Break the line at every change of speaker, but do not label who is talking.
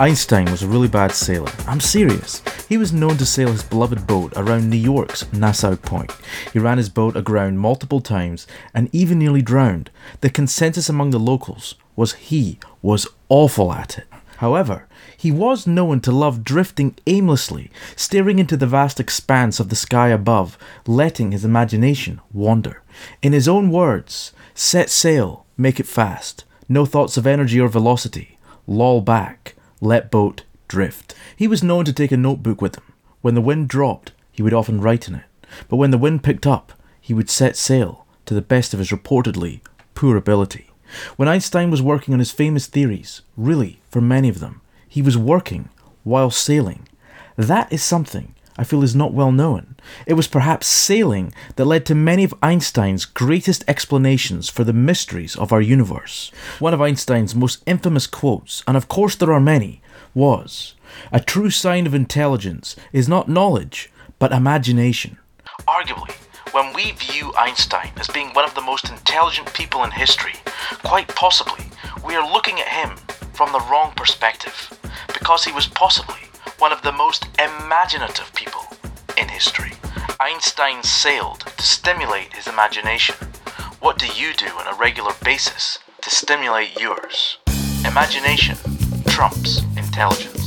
Einstein was a really bad sailor. I'm serious. He was known to sail his beloved boat around New York's Nassau Point. He ran his boat aground multiple times and even nearly drowned. The consensus among the locals was he was awful at it. However, he was known to love drifting aimlessly, staring into the vast expanse of the sky above, letting his imagination wander. In his own words, set sail, make it fast, no thoughts of energy or velocity, loll back, let boat drift. He was known to take a notebook with him. When the wind dropped, he would often write in it. But when the wind picked up, he would set sail to the best of his reportedly poor ability. When Einstein was working on his famous theories, really, for many of them, he was working while sailing. That is something I feel is not well known. It was perhaps sailing that led to many of Einstein's greatest explanations for the mysteries of our universe. One of Einstein's most infamous quotes, and of course there are many, was A true sign of intelligence is not knowledge, but imagination. Arguably, when we view Einstein as being one of the most intelligent people in history, quite possibly we are looking at him from the wrong perspective, because he was possibly one of the most imaginative people history. Einstein sailed to stimulate his imagination. What do you do on a regular basis to stimulate yours? Imagination trumps intelligence.